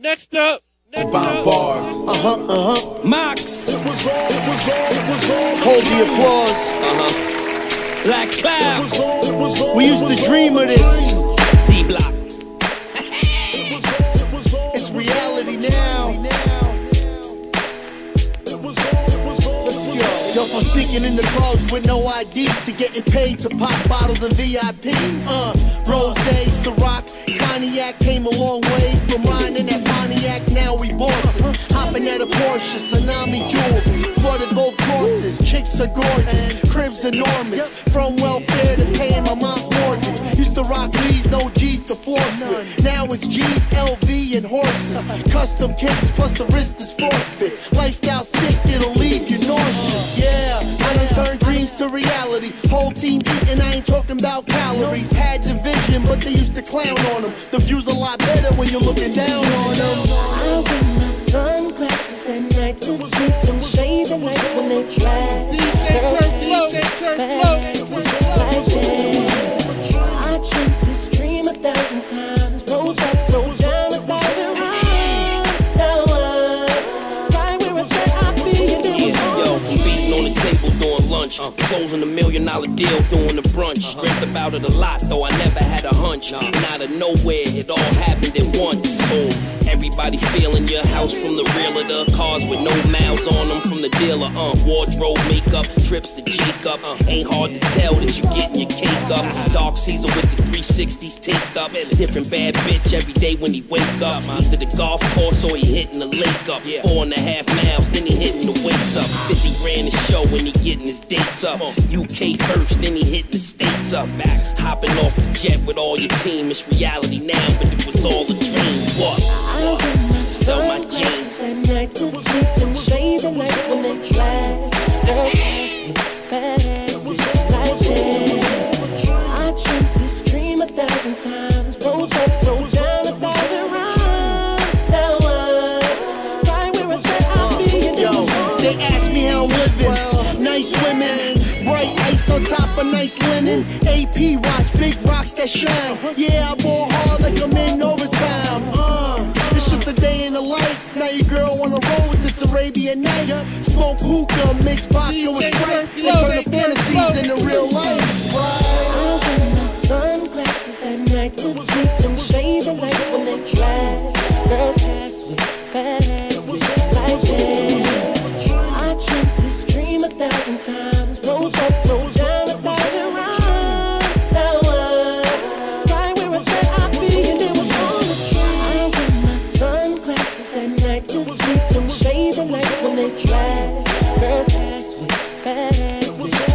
Next up. Next Bomb bars. Uh huh, uh huh. Max. Hold the applause. Uh-huh. Black Cloud. We used to dream of this. D Block. It's reality now. Let's go. Yo, from sneaking in the clubs with no ID to getting paid to pop bottles and VIP. Uh, Rose, Ciroc, Cognac came a long way from riding that Pontiac. Now we bosses. Hopping at a Porsche, tsunami jewels. Flooded both courses. Chicks are gorgeous. Cribs enormous. From welfare to paying my mom's mortgage. Used to rock Lee's, no G's to force with. Now it's G's, LV, and horses. Custom kicks plus the wrist is frostbit. Lifestyle sick, it'll leave you nauseous. Yeah, I done turned dreams to reality. Whole team eating, I ain't talking about calories. Had division, but they used to clown on them. The view's a lot better when you're looking down on them. I wear my sunglasses at night to sleep and shade the lights when they flash. Lunch, uh, closing a million dollar deal doing the brunch. Dreamt about it a lot, though I never had a hunch. And out of nowhere, it all happened at once. Boom. Everybody feeling your house from the realtor. Cars with no miles on them from the dealer. Uh, wardrobe, makeup, trips to Jacob. Uh, ain't hard to tell that you getting your cake up. Dark season with the 360s taped up. Different bad bitch every day when he wake up. Either the golf course or he hitting the lake up. Four and a half miles, then he hitting the weights up. 50 grand a show when he getting his dates up. UK first, then he hitting the states up. Back hopping off the jet with all your team. It's reality now, but it was all a dream. What? I wear my Sell on of nice linen. AP watch, big rocks that shine. Yeah, I ball hard like I'm in overtime. Uh, it's just a day in the life. Now your girl wanna roll with this Arabian night. Smoke hookah, mix vodka with Sprite, shade the lights when they flash. Girls pass with it's